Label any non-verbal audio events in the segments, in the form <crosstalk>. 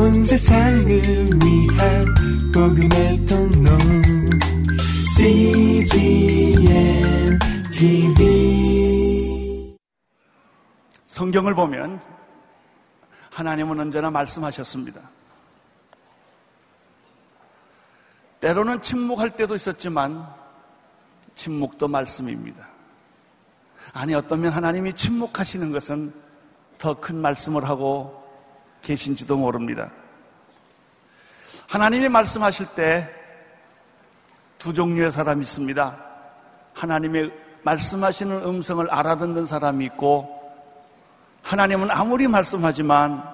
온 세상을 위한 복음의 통로 CGM TV 성경을 보면 하나님은 언제나 말씀하셨습니다. 때로는 침묵할 때도 있었지만 침묵도 말씀입니다. 아니 어떠면 하나님이 침묵하시는 것은 더 큰 말씀을 하고 계신지도 모릅니다. 하나님이 말씀하실 때 두 종류의 사람이 있습니다. 하나님의 말씀하시는 음성을 알아듣는 사람이 있고 하나님은 아무리 말씀하지만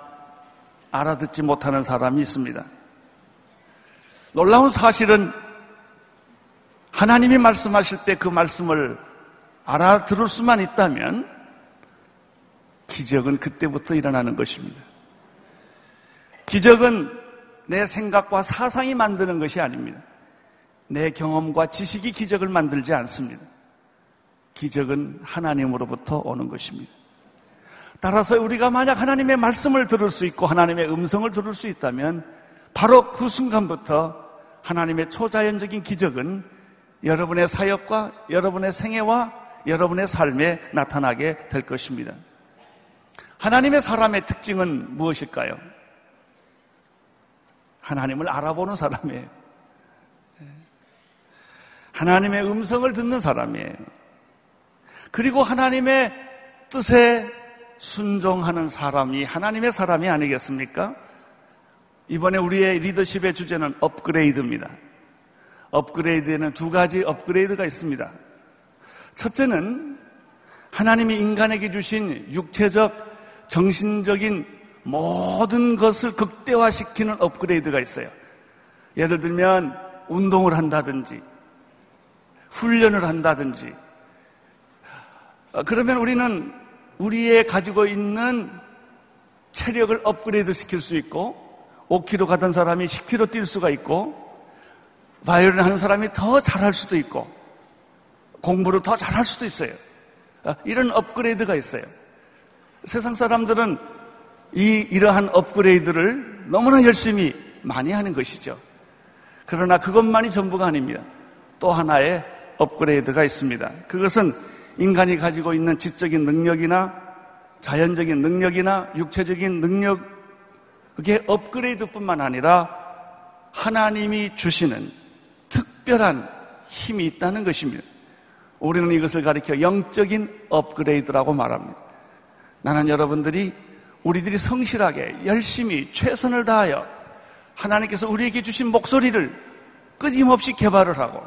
알아듣지 못하는 사람이 있습니다. 놀라운 사실은 하나님이 말씀하실 때 그 말씀을 알아들을 수만 있다면 기적은 그때부터 일어나는 것입니다. 기적은 내 생각과 사상이 만드는 것이 아닙니다. 내 경험과 지식이 기적을 만들지 않습니다. 기적은 하나님으로부터 오는 것입니다. 따라서 우리가 만약 하나님의 말씀을 들을 수 있고 하나님의 음성을 들을 수 있다면 바로 그 순간부터 하나님의 초자연적인 기적은 여러분의 사역과 여러분의 생애와 여러분의 삶에 나타나게 될 것입니다. 하나님의 사람의 특징은 무엇일까요? 하나님을 알아보는 사람이에요. 하나님의 음성을 듣는 사람이에요. 그리고 하나님의 뜻에 순종하는 사람이 하나님의 사람이 아니겠습니까? 이번에 우리의 리더십의 주제는 업그레이드입니다. 업그레이드에는 두 가지 업그레이드가 있습니다. 첫째는 하나님이 인간에게 주신 육체적, 정신적인 모든 것을 극대화시키는 업그레이드가 있어요. 예를 들면 운동을 한다든지 훈련을 한다든지 어, 그러면 우리는 우리의 가지고 있는 체력을 업그레이드 시킬 수 있고 5km 가던 사람이 10km 뛸 수가 있고 바이올린 하는 사람이 더 잘할 수도 있고 공부를 더 잘할 수도 있어요. 어, 이런 업그레이드가 있어요. 세상 사람들은 이 이러한 업그레이드를 너무나 열심히 많이 하는 것이죠. 그러나 그것만이 전부가 아닙니다. 또 하나의 업그레이드가 있습니다. 그것은 인간이 가지고 있는 지적인 능력이나 자연적인 능력이나 육체적인 능력, 그게 업그레이드뿐만 아니라 하나님이 주시는 특별한 힘이 있다는 것입니다. 우리는 이것을 가리켜 영적인 업그레이드라고 말합니다. 나는 여러분들이 우리들이 성실하게 열심히 최선을 다하여 하나님께서 우리에게 주신 목소리를 끊임없이 개발을 하고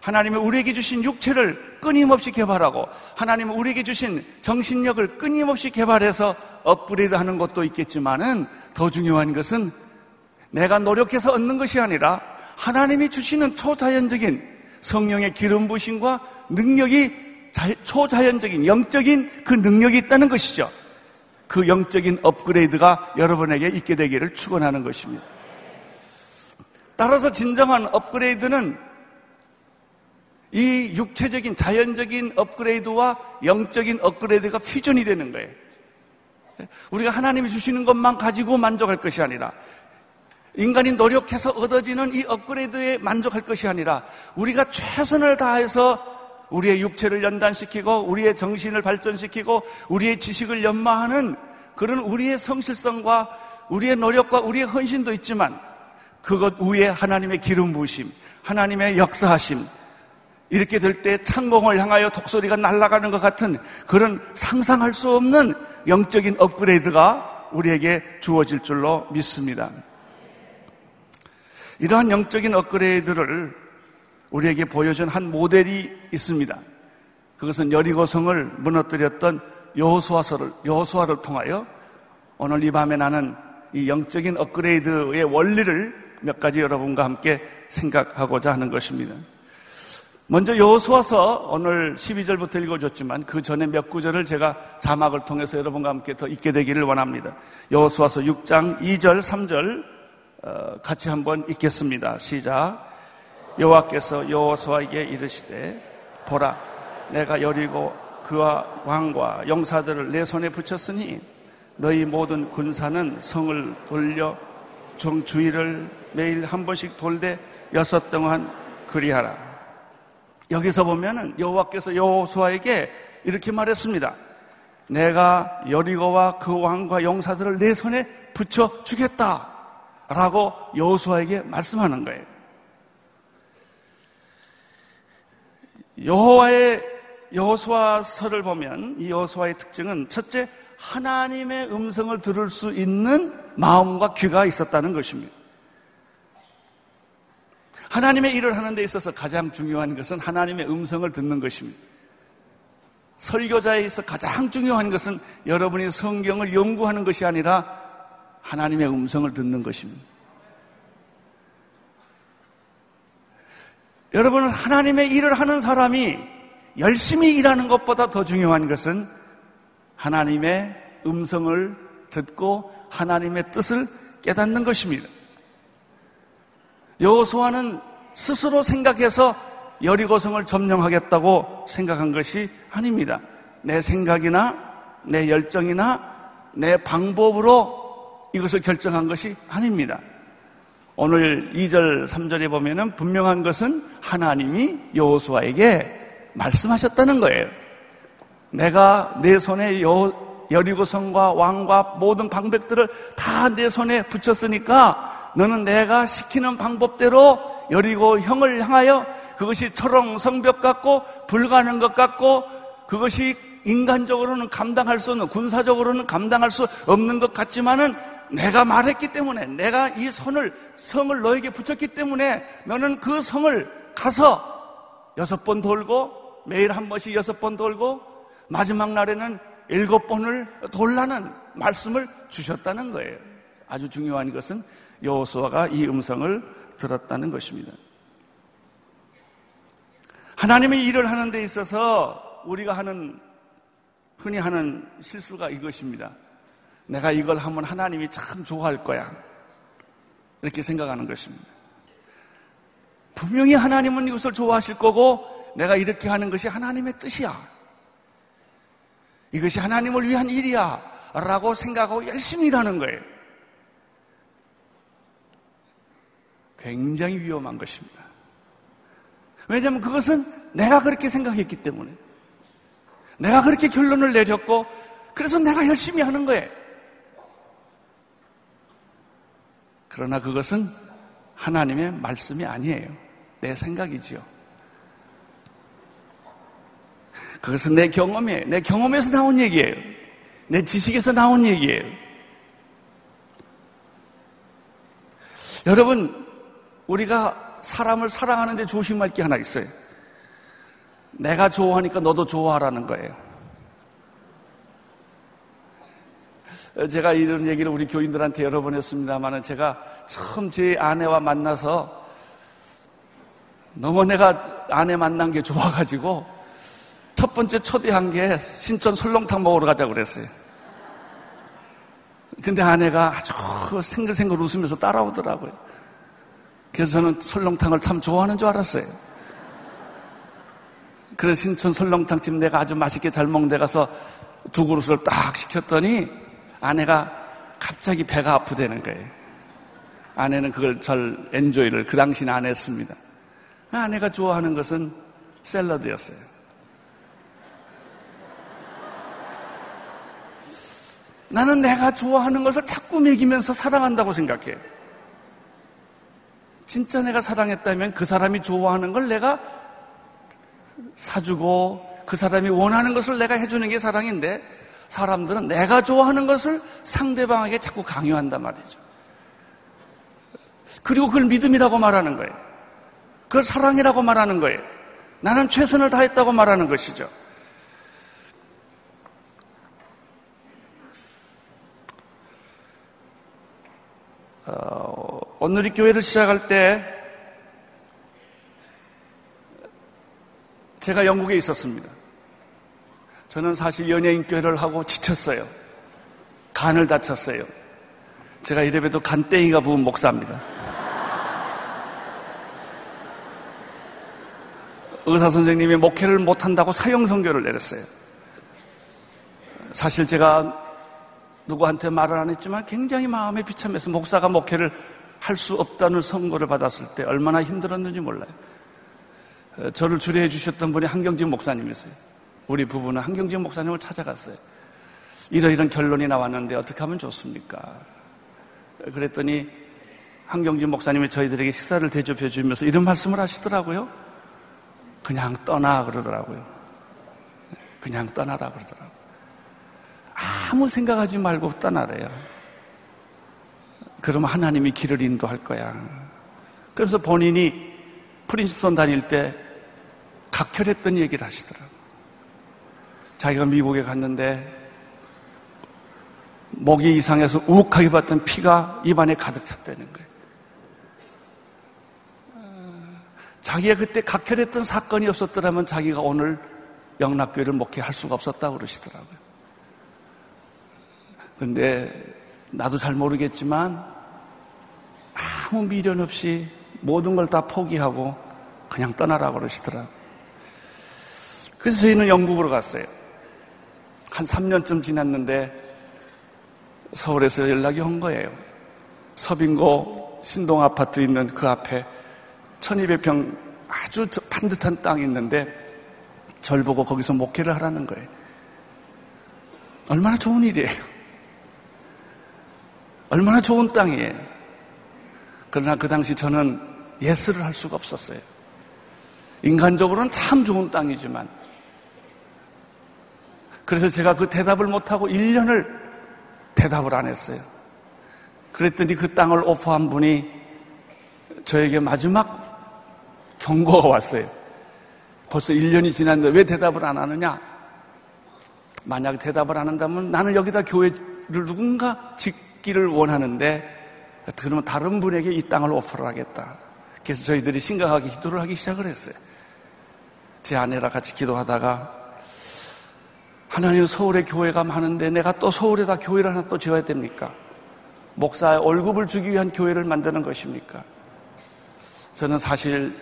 하나님은 우리에게 주신 육체를 끊임없이 개발하고 하나님은 우리에게 주신 정신력을 끊임없이 개발해서 업그레이드 하는 것도 있겠지만은 더 중요한 것은 내가 노력해서 얻는 것이 아니라 하나님이 주시는 초자연적인 성령의 기름 부심과 능력이 초자연적인 영적인 그 능력이 있다는 것이죠. 그 영적인 업그레이드가 여러분에게 있게 되기를 축원하는 것입니다. 따라서 진정한 업그레이드는 이 육체적인 자연적인 업그레이드와 영적인 업그레이드가 퓨전이 되는 거예요. 우리가 하나님이 주시는 것만 가지고 만족할 것이 아니라 인간이 노력해서 얻어지는 이 업그레이드에 만족할 것이 아니라 우리가 최선을 다해서 우리의 육체를 연단시키고 우리의 정신을 발전시키고 우리의 지식을 연마하는 그런 우리의 성실성과 우리의 노력과 우리의 헌신도 있지만 그것 위에 하나님의 기름 부으심, 하나님의 역사하심 이렇게 될 때 창공을 향하여 독소리가 날아가는 것 같은 그런 상상할 수 없는 영적인 업그레이드가 우리에게 주어질 줄로 믿습니다. 이러한 영적인 업그레이드를 우리에게 보여준 한 모델이 있습니다. 그것은 여리고성을 무너뜨렸던 여호수아서를 여호수아를 통하여 오늘 이 밤에 나는 이 영적인 업그레이드의 원리를 몇 가지 여러분과 함께 생각하고자 하는 것입니다. 먼저 여호수아서 오늘 12절부터 읽어줬지만 그 전에 몇 구절을 제가 자막을 통해서 여러분과 함께 더 읽게 되기를 원합니다. 여호수아서 6장 2절, 3절 어, 같이 한번 읽겠습니다. 시작. 여호와께서 여호수아에게 이르시되 보라 내가 여리고 그와 왕과 용사들을 내 손에 붙였으니 너희 모든 군사는 성을 돌려 정주의를 매일 한 번씩 돌되 여섯 동안 그리하라. 여기서 보면은 여호와께서 여호수아에게 이렇게 말했습니다. 내가 여리고와 그 왕과 용사들을 내 손에 붙여 주겠다. 라고 여호수아에게 말씀하는 거예요. 여호와의 여호수아서를 보면 이 여호수아의 특징은 첫째 하나님의 음성을 들을 수 있는 마음과 귀가 있었다는 것입니다. 하나님의 일을 하는 데 있어서 가장 중요한 것은 하나님의 음성을 듣는 것입니다. 설교자에 있어 가장 중요한 것은 여러분이 성경을 연구하는 것이 아니라 하나님의 음성을 듣는 것입니다. 여러분은 하나님의 일을 하는 사람이 열심히 일하는 것보다 더 중요한 것은 하나님의 음성을 듣고 하나님의 뜻을 깨닫는 것입니다. 여호수아는 스스로 생각해서 여리고성을 점령하겠다고 생각한 것이 아닙니다. 내 생각이나 내 열정이나 내 방법으로 이것을 결정한 것이 아닙니다. 오늘 2절, 3절에 보면은 분명한 것은 하나님이 여호수아에게 말씀하셨다는 거예요. 내가 내 손에 여, 여리고성과 왕과 모든 방백들을 다 내 손에 붙였으니까 너는 내가 시키는 방법대로 여리고 형을 향하여 그것이 철옹 성벽 같고 불가능한 것 같고 그것이 인간적으로는 감당할 수 없는 군사적으로는 감당할 수 없는 것 같지만은 내가 말했기 때문에 내가 이 손을 성을 너에게 붙였기 때문에 너는 그 성을 가서 여섯 번 돌고 매일 한 번씩 여섯 번 돌고 마지막 날에는 일곱 번을 돌라는 말씀을 주셨다는 거예요. 아주 중요한 것은 여호수아가 이 음성을 들었다는 것입니다. 하나님의 일을 하는 데 있어서 우리가 하는 흔히 하는 실수가 이것입니다. 내가 이걸 하면 하나님이 참 좋아할 거야. 이렇게 생각하는 것입니다. 분명히 하나님은 이것을 좋아하실 거고 내가 이렇게 하는 것이 하나님의 뜻이야. 이것이 하나님을 위한 일이야. 라고 생각하고 열심히 일하는 거예요. 굉장히 위험한 것입니다. 왜냐하면 그것은 내가 그렇게 생각했기 때문에. 내가 그렇게 결론을 내렸고, 그래서 내가 열심히 하는 거예요. 그러나 그것은 하나님의 말씀이 아니에요. 내 생각이지요. 그것은 내 경험이에요. 내 경험에서 나온 얘기예요. 내 지식에서 나온 얘기예요. 여러분, 우리가 사람을 사랑하는데 조심할 게 하나 있어요. 내가 좋아하니까 너도 좋아하라는 거예요. 제가 이런 얘기를 우리 교인들한테 여러 번 했습니다만 제가 처음 제 아내와 만나서 너무 내가 아내 만난 게 좋아가지고 첫 번째 초대한 게 신천 설렁탕 먹으러 가자고 그랬어요. 근데 아내가 아주 생글생글 웃으면서 따라오더라고요. 그래서 저는 설렁탕을 참 좋아하는 줄 알았어요. 그래서 신천 설렁탕집 내가 아주 맛있게 잘 먹는 데 가서 두 그릇을 딱 시켰더니 아내가 갑자기 배가 아프다는 거예요. 아내는 그걸 잘 엔조이를 그 당시는 안 했습니다. 아내가 좋아하는 것은 샐러드였어요. 나는 내가 좋아하는 것을 자꾸 먹이면서 사랑한다고 생각해. 진짜 내가 사랑했다면 그 사람이 좋아하는 걸 내가 사주고 그 사람이 원하는 것을 내가 해주는 게 사랑인데 사람들은 내가 좋아하는 것을 상대방에게 자꾸 강요한단 말이죠. 그리고 그걸 믿음이라고 말하는 거예요. 그걸 사랑이라고 말하는 거예요. 나는 최선을 다했다고 말하는 것이죠. 어, 오늘 이 교회를 시작할 때 제가 영국에 있었습니다. 저는 사실 연예인 교회를 하고 지쳤어요. 간을 다쳤어요. 제가 이래봬도 간땡이가 부은 목사입니다. 의사 선생님이 목회를 못한다고 사형 선교를 내렸어요. 사실 제가 누구한테 말을 안 했지만 굉장히 마음에 비참해서 목사가 목회를 할 수 없다는 선고를 받았을 때 얼마나 힘들었는지 몰라요. 어, 저를 주례해 주셨던 분이 한경진 목사님이세요. 우리 부부는 한경진 목사님을 찾아갔어요. 이러이런 결론이 나왔는데 어떻게 하면 좋습니까? 그랬더니 한경진 목사님이 저희들에게 식사를 대접해 주면서 이런 말씀을 하시더라고요. 그냥 떠나 그러더라고요. 그냥 떠나라 그러더라고요. 아무 생각하지 말고 떠나래요. 그러면 하나님이 길을 인도할 거야. 그래서 본인이 프린스턴 다닐 때 각혈했던 얘기를 하시더라고요. 자기가 미국에 갔는데 목이 이상해서 우욱하게 봤던 피가 입안에 가득 찼다는 거예요. 자기가 그때 각혈했던 사건이 없었더라면 자기가 오늘 영락교회를 목회할 수가 없었다고 그러시더라고요. 근데 나도 잘 모르겠지만 아무 미련 없이 모든 걸 다 포기하고 그냥 떠나라고 그러시더라고요. 그래서 저희는 영국으로 갔어요. 한 3년쯤 지났는데 서울에서 연락이 온 거예요. 서빙고 신동 아파트 있는 그 앞에 1200평 아주 반듯한 땅이 있는데 절 보고 거기서 목회를 하라는 거예요. 얼마나 좋은 일이에요. 얼마나 좋은 땅이에요. 그러나 그 당시 저는 예스를 할 수가 없었어요. 인간적으로는 참 좋은 땅이지만 그래서 제가 그 대답을 못하고 1년을 대답을 안 했어요. 그랬더니 그 땅을 오퍼한 분이 저에게 마지막 경고가 왔어요. 벌써 1년이 지났는데 왜 대답을 안 하느냐? 만약 대답을 안 한다면 나는 여기다 교회를 누군가 짓기를 원하는데 그러면 다른 분에게 이 땅을 오퍼를 하겠다. 그래서 저희들이 심각하게 기도를 하기 시작을 했어요. 제 아내랑 같이 기도하다가 하나님 서울에 교회가 많은데 내가 또 서울에다 교회를 하나 또 지어야 됩니까? 목사의 월급을 주기 위한 교회를 만드는 것입니까? 저는 사실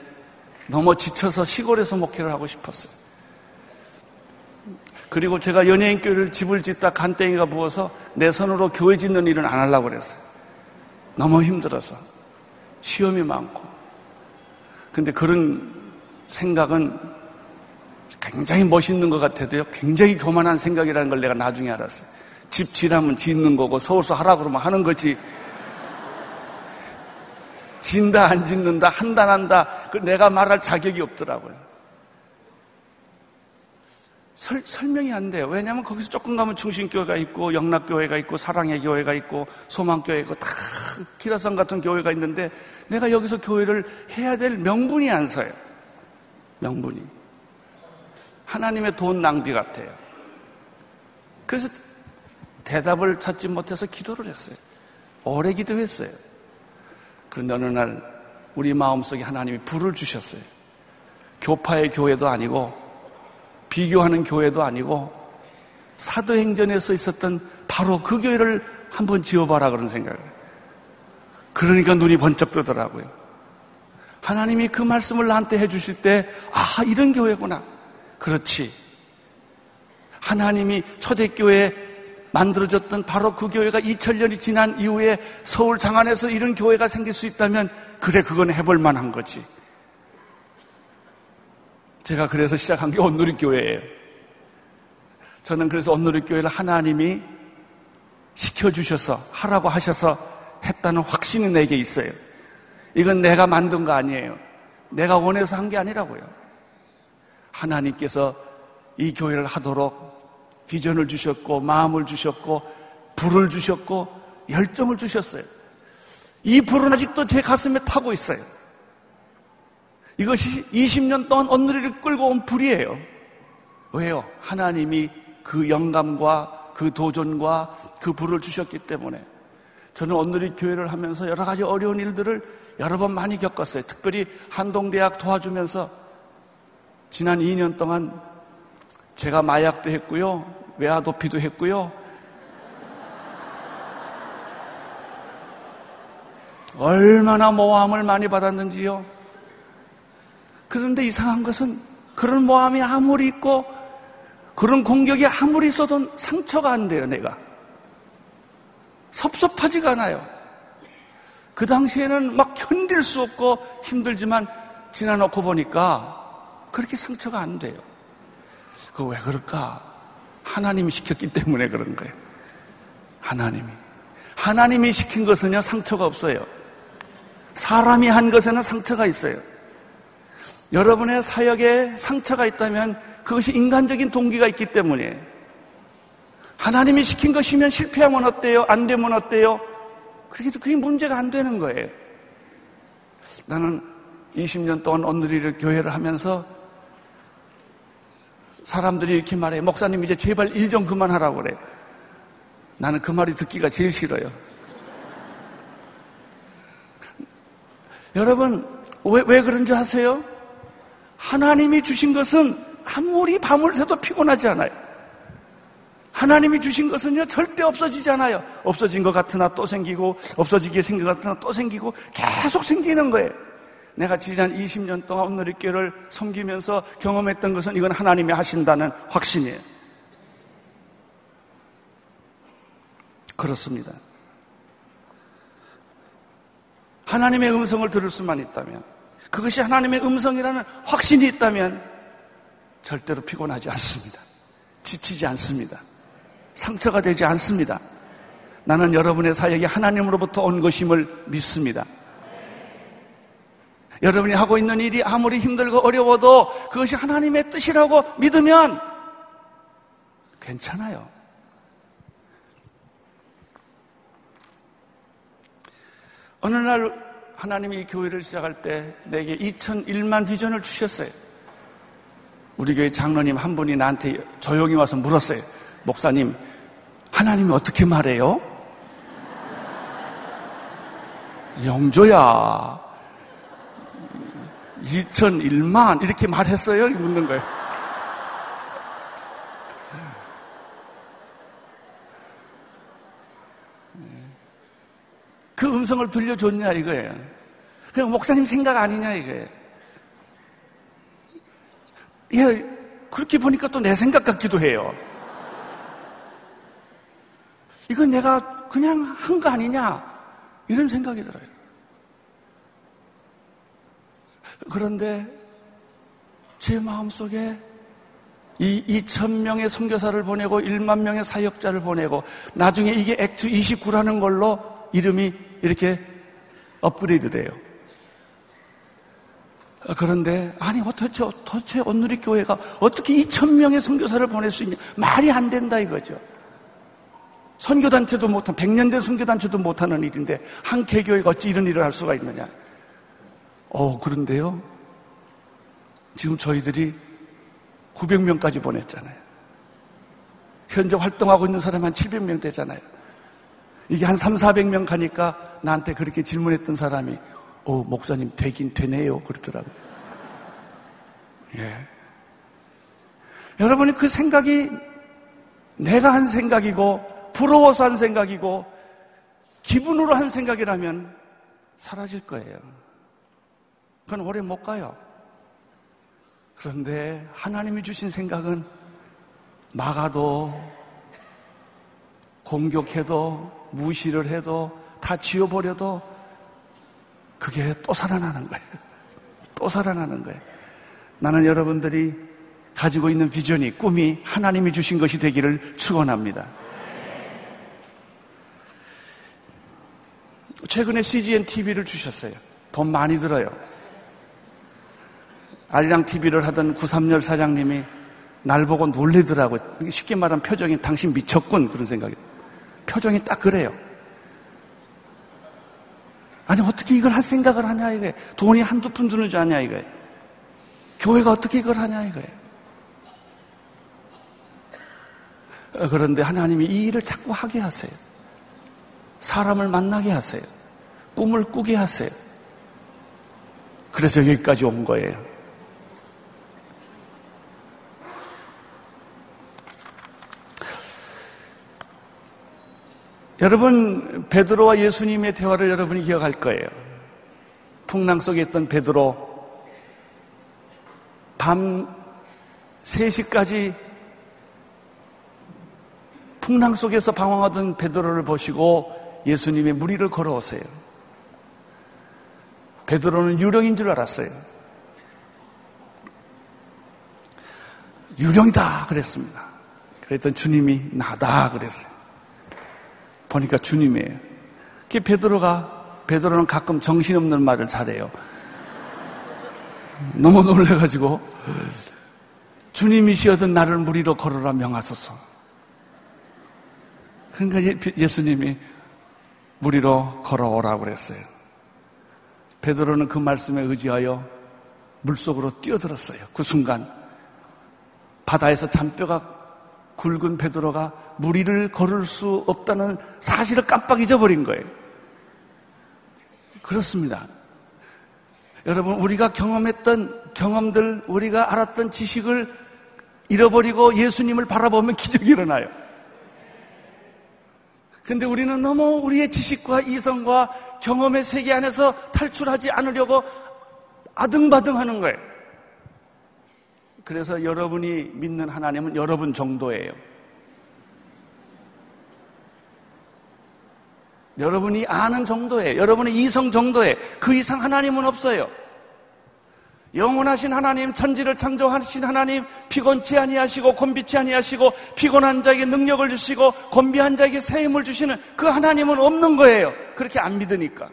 너무 지쳐서 시골에서 목회를 하고 싶었어요. 그리고 제가 연예인 교회를 집을 짓다 간땡이가 부어서 내 손으로 교회 짓는 일은 안 하려고 그랬어요. 너무 힘들어서. 시험이 많고. 근데 그런 생각은 굉장히 멋있는 것 같아도요, 굉장히 교만한 생각이라는 걸 내가 나중에 알았어요. 집 지나면 짓는 거고, 서울서 하라 그러면 하는 거지. 진다, 안 짓는다, 한다, 한다. 그 내가 말할 자격이 없더라고요. 설, 설명이 안 돼요. 왜냐하면 거기서 조금 가면 중심교회가 있고, 영락교회가 있고, 사랑의 교회가 있고, 소망교회가 있고, 다 기라성 같은 교회가 있는데, 내가 여기서 교회를 해야 될 명분이 안 서요. 명분이. 하나님의 돈 낭비 같아요. 그래서 대답을 찾지 못해서 기도를 했어요. 오래 기도했어요. 그런데 어느 날 우리 마음속에 하나님이 불을 주셨어요. 교파의 교회도 아니고 비교하는 교회도 아니고 사도행전에서 있었던 바로 그 교회를 한번 지어봐라 그런 생각을. 그러니까 눈이 번쩍 뜨더라고요. 하나님이 그 말씀을 나한테 해주실 때, 아, 이런 교회구나. 그렇지. 하나님이 초대교회 만들어졌던 바로 그 교회가 2000년이 지난 이후에 서울 장안에서 이런 교회가 생길 수 있다면 그래 그건 해볼 만한 거지. 제가 그래서 시작한 게 온누리 교회예요. 저는 그래서 온누리 교회를 하나님이 시켜주셔서 하라고 하셔서 했다는 확신이 내게 있어요. 이건 내가 만든 거 아니에요. 내가 원해서 한 게 아니라고요. 하나님께서 이 교회를 하도록 비전을 주셨고 마음을 주셨고 불을 주셨고 열정을 주셨어요. 이 불은 아직도 제 가슴에 타고 있어요. 이것이 20년 동안 온누리를 끌고 온 불이에요. 왜요? 하나님이 그 영감과 그 도전과 그 불을 주셨기 때문에 저는 온누리 교회를 하면서 여러 가지 어려운 일들을 여러 번 많이 겪었어요. 특별히 한동대학 도와주면서 지난 2년 동안 제가 마약도 했고요. 외화도피도 했고요. 얼마나 모함을 많이 받았는지요. 그런데 이상한 것은 그런 모함이 아무리 있고 그런 공격이 아무리 있어도 상처가 안 돼요, 내가. 섭섭하지가 않아요. 그 당시에는 막 견딜 수 없고 힘들지만 지나놓고 보니까 그렇게 상처가 안 돼요. 그왜 그럴까? 하나님이 시켰기 때문에 그런 거예요. 하나님이. 하나님이 시킨 것은요, 상처가 없어요. 사람이 한 것에는 상처가 있어요. 여러분의 사역에 상처가 있다면 그것이 인간적인 동기가 있기 때문에 하나님이 시킨 것이면 실패하면 어때요? 안 되면 어때요? 그래도 그게 문제가 안 되는 거예요. 나는 20년 동안 오늘리를 교회를 하면서 사람들이 이렇게 말해. 목사님 이제 제발 일 좀 그만하라고 그래. 나는 그 말이 듣기가 제일 싫어요. 여러분, 왜, 왜 그런 줄 아세요? 하나님이 주신 것은 아무리 밤을 새도 피곤하지 않아요. 하나님이 주신 것은요, 절대 없어지잖아요. 없어진 것 같으나 또 생기고, 없어지게 생긴 것 같으나 또 생기고, 계속 생기는 거예요. 내가 지난 20년 동안 교회를 섬기면서 경험했던 것은 이건 하나님이 하신다는 확신이에요. 그렇습니다. 하나님의 음성을 들을 수만 있다면, 그것이 하나님의 음성이라는 확신이 있다면, 절대로 피곤하지 않습니다. 지치지 않습니다. 상처가 되지 않습니다. 나는 여러분의 사역이 하나님으로부터 온 것임을 믿습니다. 여러분이 하고 있는 일이 아무리 힘들고 어려워도 그것이 하나님의 뜻이라고 믿으면 괜찮아요. 어느 날 하나님이 이 교회를 시작할 때 내게 2001만 비전을 주셨어요. 우리 교회 장로님 한 분이 나한테 조용히 와서 물었어요. 목사님, 하나님이 어떻게 말해요? 영조야, 2001만 이렇게 말했어요? 묻는 거예요. 그 음성을 들려줬냐 이거예요. 그냥 목사님 생각 아니냐 이거예요. 예, 그렇게 보니까 또 내 생각 같기도 해요. 이건 내가 그냥 한 거 아니냐 이런 생각이 들어요. 그런데 제 마음속에 이 2천 명의 선교사를 보내고 1만 명의 사역자를 보내고 나중에 이게 액트 29라는 걸로 이름이 이렇게 업그레이드 돼요. 그런데 아니 어떻게 도대체 온누리 교회가 어떻게 2천 명의 선교사를 보낼 수 있냐 말이 안 된다 이거죠. 선교단체도 못한 100년 된 선교단체도 못하는 일인데 한 개교회가 어찌 이런 일을 할 수가 있느냐. 어, 그런데요. 지금 저희들이 900명까지 보냈잖아요. 현재 활동하고 있는 사람 한 700명 되잖아요. 이게 한 3, 400명 가니까 나한테 그렇게 질문했던 사람이, 어, 목사님 되긴 되네요. 그러더라고요. 예. 여러분이 그 생각이 내가 한 생각이고, 부러워서 한 생각이고, 기분으로 한 생각이라면 사라질 거예요. 그건 오래 못 가요. 그런데 하나님이 주신 생각은 막아도 공격해도 무시를 해도 다 지워버려도 그게 또 살아나는 거예요. 또 살아나는 거예요. 나는 여러분들이 가지고 있는 비전이 꿈이 하나님이 주신 것이 되기를 축원합니다. 최근에 CGN TV를 주셨어요. 돈 많이 들어요. 아리랑 TV를 하던 구삼열 사장님이 날 보고 놀래더라고. 쉽게 말하면 표정이 당신 미쳤군. 그런 생각이. 표정이 딱 그래요. 아니, 어떻게 이걸 할 생각을 하냐, 이게. 돈이 한두 푼 드는 줄 아냐, 이거. 교회가 어떻게 이걸 하냐, 이거. 어, 그런데 하나님이 이 일을 자꾸 하게 하세요. 사람을 만나게 하세요. 꿈을 꾸게 하세요. 그래서 여기까지 온 거예요. 여러분 베드로와 예수님의 대화를 여러분이 기억할 거예요. 풍랑 속에 있던 베드로 밤 3시까지 풍랑 속에서 방황하던 베드로를 보시고 예수님의 무리를 걸어오세요. 베드로는 유령인 줄 알았어요. 유령이다 그랬습니다. 그랬더니 주님이 나다 그랬어요. 보니까 주님이에요. 그 베드로가 베드로는 가끔 정신없는 말을 잘해요. 너무 놀래가지고 주님이시여든 나를 무리로 걸어라 명하소서. 그러니까 예, 예수님이 무리로 걸어오라고 그랬어요. 베드로는 그 말씀에 의지하여 물속으로 뛰어들었어요. 그 순간 바다에서 잔뼈가 굵은 베드로가 무리를 걸을 수 없다는 사실을 깜빡 잊어버린 거예요. 그렇습니다. 여러분, 우리가 경험했던 경험들, 우리가 알았던 지식을 잃어버리고 예수님을 바라보면 기적이 일어나요. 근데 우리는 너무 우리의 지식과 이성과 경험의 세계 안에서 탈출하지 않으려고 아등바등 하는 거예요. 그래서 여러분이 믿는 하나님은 여러분 정도예요. 여러분이 아는 정도에, 여러분의 이성 정도에 그 이상 하나님은 없어요. 영원하신 하나님, 천지를 창조하신 하나님, 피곤치 아니하시고 곤비치 아니하시고 피곤한 자에게 능력을 주시고 곤비한 자에게 새 힘을 주시는 그 하나님은 없는 거예요. 그렇게 안 믿으니까.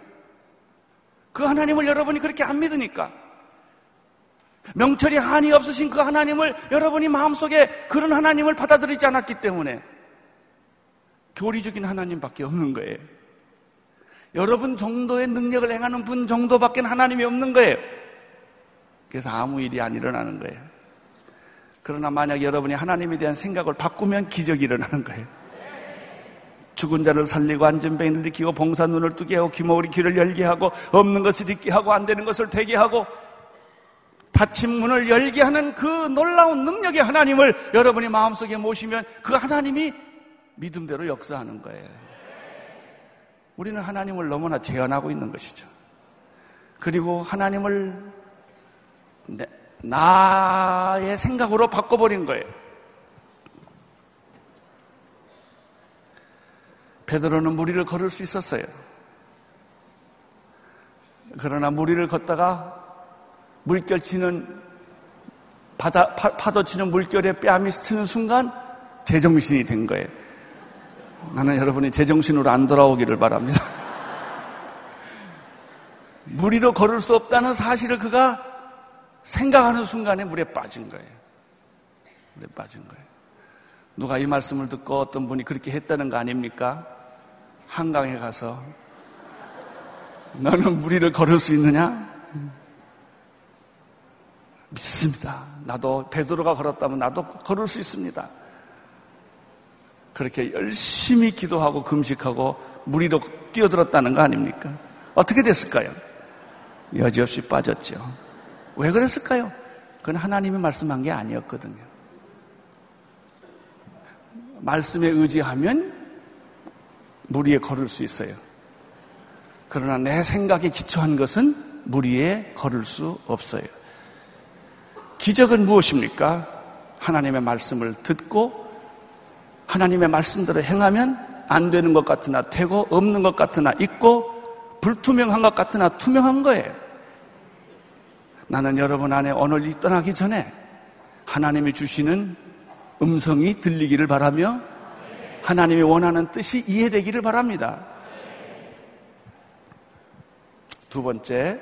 그 하나님을 여러분이 그렇게 안 믿으니까. 명철이 한이 없으신 그 하나님을 여러분이 마음속에 그런 하나님을 받아들이지 않았기 때문에 교리적인 하나님밖에 없는 거예요. 여러분 정도의 능력을 행하는 분 정도밖에 하나님이 없는 거예요. 그래서 아무 일이 안 일어나는 거예요. 그러나 만약 여러분이 하나님에 대한 생각을 바꾸면 기적이 일어나는 거예요. 죽은 자를 살리고 안전병을 일으키고 봉사 눈을 뜨게 하고 귀머리 귀를 열게 하고 없는 것을 듣게 하고 안 되는 것을 되게 하고 닫힌 문을 열게 하는 그 놀라운 능력의 하나님을 여러분이 마음속에 모시면 그 하나님이 믿음대로 역사하는 거예요. 우리는 하나님을 너무나 제한하고 있는 것이죠. 그리고 하나님을 나의 생각으로 바꿔버린 거예요. 베드로는 무리를 걸을 수 있었어요. 그러나 무리를 걷다가 물결 치는 바다 파, 도 치는 물결에 뺨이 스치는 순간 제정신이 된 거예요. 나는 여러분이 제정신으로 안 돌아오기를 바랍니다. <laughs> 무리로 걸을 수 없다는 사실을 그가 생각하는 순간에 물에 빠진 거예요. 물에 빠진 거예요. 누가 이 말씀을 듣고 어떤 분이 그렇게 했다는 거 아닙니까? 한강에 가서 너는 무리를 걸을 수 있느냐? 믿습니다. 나도 베드로가 걸었다면 나도 걸을 수 있습니다. 그렇게 열심히 기도하고 금식하고 무리로 뛰어들었다는 거 아닙니까? 어떻게 됐을까요? 여지없이 빠졌죠. 왜 그랬을까요? 그건 하나님이 말씀한 게 아니었거든요. 말씀에 의지하면 무리에 걸을 수 있어요. 그러나 내 생각에 기초한 것은 무리에 걸을 수 없어요. 기적은 무엇입니까? 하나님의 말씀을 듣고 하나님의 말씀대로 행하면 안 되는 것 같으나 되고 없는 것 같으나 있고 불투명한 것 같으나 투명한 거예요. 나는 여러분 안에 오늘 떠나기 전에 하나님이 주시는 음성이 들리기를 바라며 하나님이 원하는 뜻이 이해되기를 바랍니다. 두 번째,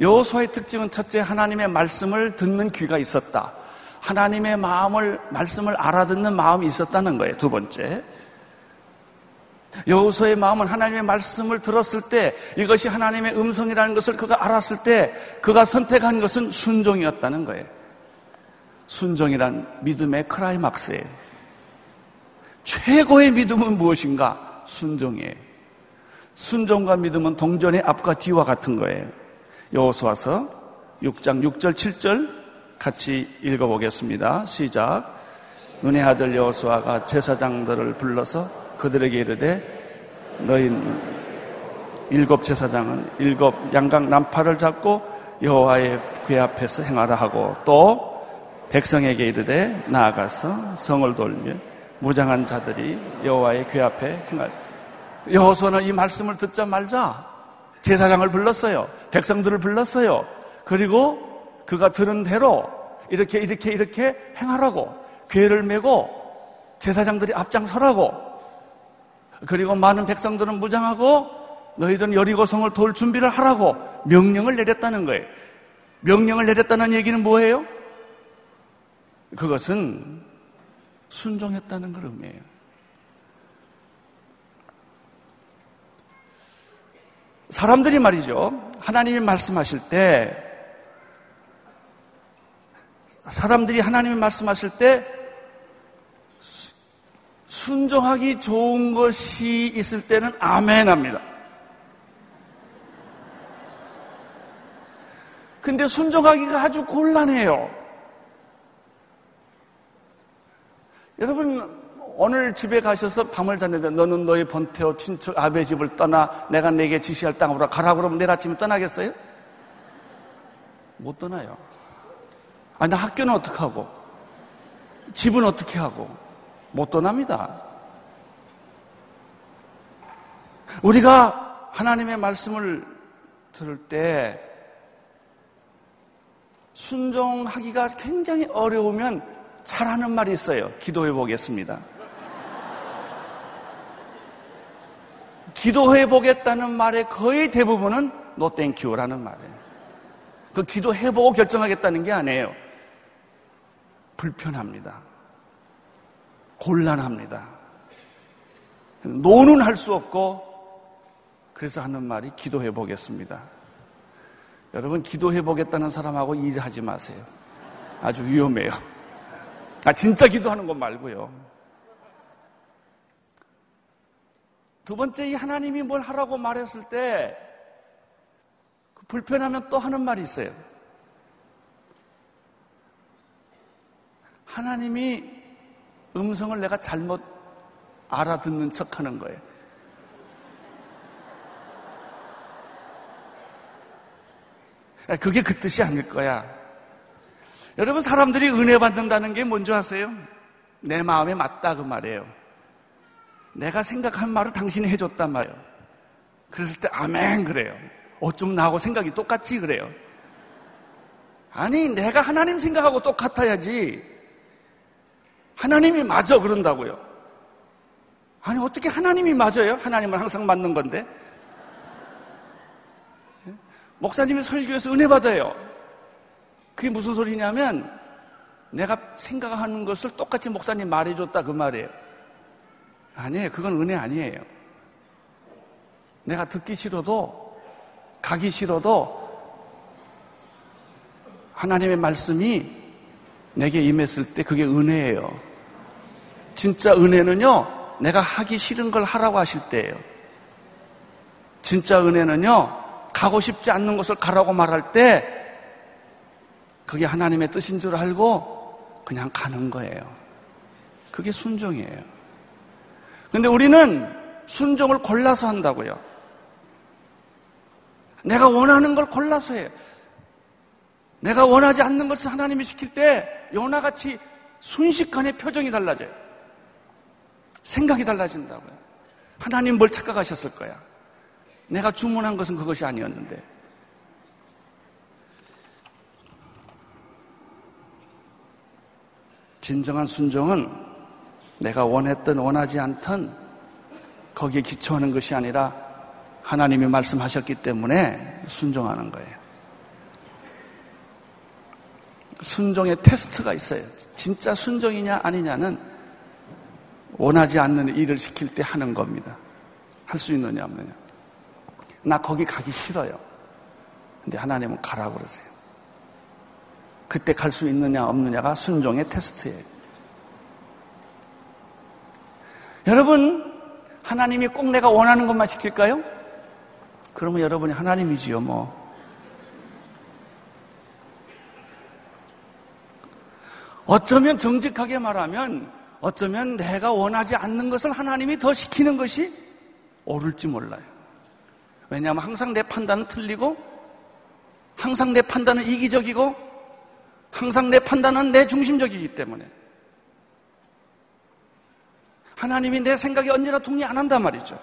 여호수아의 특징은 첫째 하나님의 말씀을 듣는 귀가 있었다. 하나님의 마음을 말씀을 알아듣는 마음이 있었다는 거예요. 두 번째. 여호수아의 마음은 하나님의 말씀을 들었을 때 이것이 하나님의 음성이라는 것을 그가 알았을 때 그가 선택한 것은 순종이었다는 거예요. 순종이란 믿음의 크라이막스예요. 최고의 믿음은 무엇인가? 순종이에요. 순종과 믿음은 동전의 앞과 뒤와 같은 거예요. 여호수아서 6장 6절 7절 같이 읽어보겠습니다. 시작. 눈의 아들 여호수아가 제사장들을 불러서 그들에게 이르되 너희 일곱 제사장은 일곱 양각 남파를 잡고 여호와의 궤 앞에서 행하라 하고 또 백성에게 이르되 나아가서 성을 돌며 무장한 자들이 여호와의 궤 앞에 행하라. 여호수아는 이 말씀을 듣자말자 제사장을 불렀어요. 백성들을 불렀어요. 그리고 그가 들은 대로 이렇게 이렇게 이렇게 행하라고 괴를 메고 제사장들이 앞장서라고 그리고 많은 백성들은 무장하고 너희들은 여리고성을 돌 준비를 하라고 명령을 내렸다는 거예요. 명령을 내렸다는 얘기는 뭐예요? 그것은 순종했다는 걸 의미해요. 사람들이 말이죠. 하나님이 말씀하실 때 사람들이 하나님이 말씀하실 때 순종하기 좋은 것이 있을 때는 아멘 합니다. 근데 순종하기가 아주 곤란해요. 여러분, 오늘 집에 가셔서 밤을 잤는데 너는 너의 번태어 친척 아베 집을 떠나 내가 내게 지시할 땅으로 가라 그러면 내일 아침에 떠나겠어요? 못 떠나요. 아니, 나 학교는 어떻게 하고? 집은 어떻게 하고? 못 떠납니다. 우리가 하나님의 말씀을 들을 때 순종하기가 굉장히 어려우면 잘하는 말이 있어요. 기도해 보겠습니다. 기도해 보겠다는 말의 거의 대부분은 no thank you라는 말이에요. 그 기도해 보고 결정하겠다는 게 아니에요. 불편합니다. 곤란합니다. 노는 할 수 없고 그래서 하는 말이 기도해 보겠습니다. 여러분 기도해 보겠다는 사람하고 일하지 마세요. 아주 위험해요. 아 진짜 기도하는 것 말고요. 두 번째 이 하나님이 뭘 하라고 말했을 때 그 불편하면 또 하는 말이 있어요. 하나님이 음성을 내가 잘못 알아듣는 척 하는 거예요. 그게 그 뜻이 아닐 거야. 여러분, 사람들이 은혜 받는다는 게 뭔지 아세요? 내 마음에 맞다 그 말이에요. 내가 생각한 말을 당신이 해줬단 말이에요. 그랬을 때, 아멘, 그래요. 어쩜 나하고 생각이 똑같지, 그래요. 아니, 내가 하나님 생각하고 똑같아야지. 하나님이 맞아 그런다고요. 아니 어떻게 하나님이 맞아요? 하나님은 항상 맞는 건데. 예? 목사님이 설교에서 은혜 받아요. 그게 무슨 소리냐면 내가 생각하는 것을 똑같이 목사님 말해줬다 그 말이에요. 아니에요. 그건 은혜 아니에요. 내가 듣기 싫어도 가기 싫어도 하나님의 말씀이 내게 임했을 때 그게 은혜예요. 진짜 은혜는요, 내가 하기 싫은 걸 하라고 하실 때예요. 진짜 은혜는요, 가고 싶지 않는 것을 가라고 말할 때, 그게 하나님의 뜻인 줄 알고 그냥 가는 거예요. 그게 순종이에요. 근데 우리는 순종을 골라서 한다고요. 내가 원하는 걸 골라서 해요. 내가 원하지 않는 것을 하나님이 시킬 때 요나같이 순식간에 표정이 달라져요. 생각이 달라진다고요. 하나님 뭘 착각하셨을 거야. 내가 주문한 것은 그것이 아니었는데. 진정한 순종은 내가 원했든 원하지 않든 거기에 기초하는 것이 아니라 하나님이 말씀하셨기 때문에 순종하는 거예요. 순종의 테스트가 있어요. 진짜 순종이냐 아니냐는 원하지 않는 일을 시킬 때 하는 겁니다. 할 수 있느냐 없느냐. 나 거기 가기 싫어요. 근데 하나님은 가라 그러세요. 그때 갈 수 있느냐 없느냐가 순종의 테스트예요. 여러분, 하나님이 꼭 내가 원하는 것만 시킬까요? 그러면 여러분이 하나님이지요, 뭐. 어쩌면 정직하게 말하면 어쩌면 내가 원하지 않는 것을 하나님이 더 시키는 것이 옳을지 몰라요. 왜냐하면 항상 내 판단은 틀리고, 항상 내 판단은 이기적이고, 항상 내 판단은 내 중심적이기 때문에. 하나님이 내 생각에 언제나 동의 안 한단 말이죠.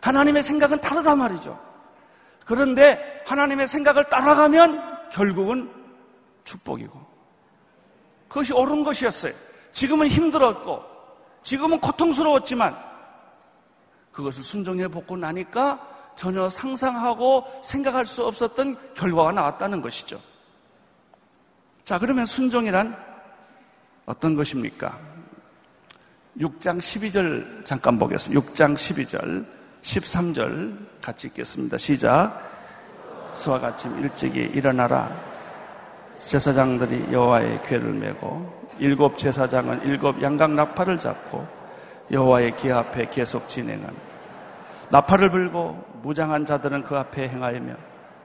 하나님의 생각은 다르단 말이죠. 그런데 하나님의 생각을 따라가면 결국은 축복이고 그것이 옳은 것이었어요. 지금은 힘들었고 지금은 고통스러웠지만 그것을 순종해 보고 나니까 전혀 상상하고 생각할 수 없었던 결과가 나왔다는 것이죠. 자, 그러면 순종이란 어떤 것입니까? 6장 12절 잠깐 보겠습니다. 6장 12절, 13절 같이 읽겠습니다. 시작. 수와 같이 일찍이 일어나라. 제사장들이 여호와의 궤를 메고 일곱 제사장은 일곱 양각 나팔을 잡고 여호와의 궤 앞에 계속 진행한 나팔을 불고 무장한 자들은 그 앞에 행하여며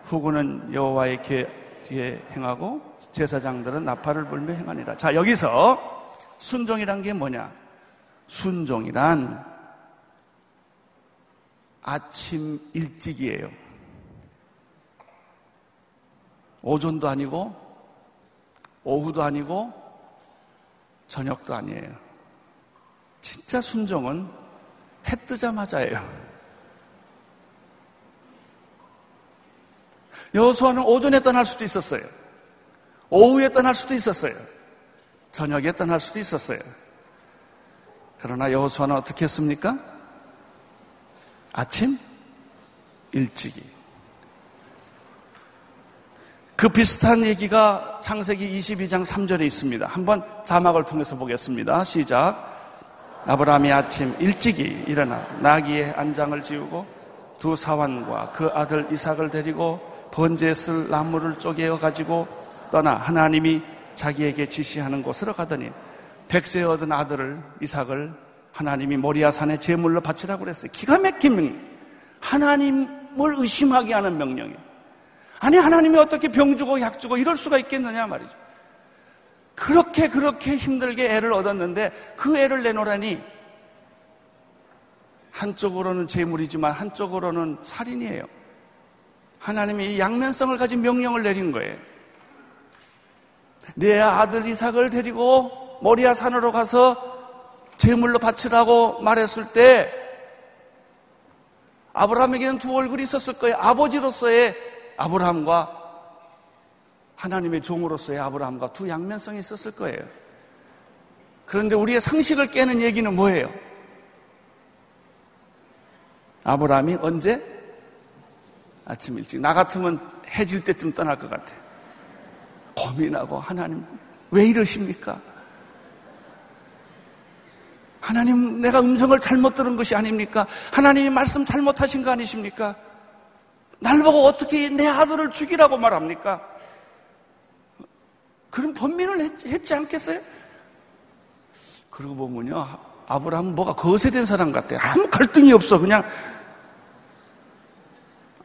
후구는 여호와의 궤 뒤에 행하고 제사장들은 나팔을 불며 행하니라. 자 여기서 순종이란 게 뭐냐? 순종이란 아침 일찍이에요. 오전도 아니고 오후도 아니고 저녁도 아니에요. 진짜 순종은 해 뜨자마자예요. 여호수아는 오전에 떠날 수도 있었어요. 오후에 떠날 수도 있었어요. 저녁에 떠날 수도 있었어요. 그러나 여호수아는 어떻게 했습니까? 아침 일찍이. 그 비슷한 얘기가 창세기 22장 3절에 있습니다. 한번 자막을 통해서 보겠습니다. 시작. 아브라함이 아침 일찍이 일어나 나귀의 안장을 지우고 두 사환과 그 아들 이삭을 데리고 번제에 쓸 나무를 쪼개어 가지고 떠나 하나님이 자기에게 지시하는 곳으로 가더니 백세 얻은 아들을 이삭을 하나님이 모리아 산에 제물로 바치라고 그랬어요. 기가 막힌 하나님을 의심하게 하는 명령이에요. 아니 하나님이 어떻게 병 주고 약 주고 이럴 수가 있겠느냐 말이죠. 그렇게 그렇게 힘들게 애를 얻었는데 그 애를 내놓으라니 한쪽으로는 제물이지만 한쪽으로는 살인이에요. 하나님이 양면성을 가진 명령을 내린 거예요. 내 아들 이삭을 데리고 모리아 산으로 가서 제물로 바치라고 말했을 때 아브라함에게는 두 얼굴이 있었을 거예요. 아버지로서의 아브라함과 하나님의 종으로서의 아브라함과 두 양면성이 있었을 거예요. 그런데 우리의 상식을 깨는 얘기는 뭐예요? 아브라함이 언제? 아침 일찍. 나 같으면 해질 때쯤 떠날 것 같아. 고민하고 하나님 왜 이러십니까? 하나님 내가 음성을 잘못 들은 것이 아닙니까? 하나님이 말씀 잘못하신 거 아니십니까? 날 보고 어떻게 내 아들을 죽이라고 말합니까? 그런 번민을 했, 했지 않겠어요? 그러고 보면요, 아브라함은 뭐가 거세된 사람 같아요. 아무 갈등이 없어. 그냥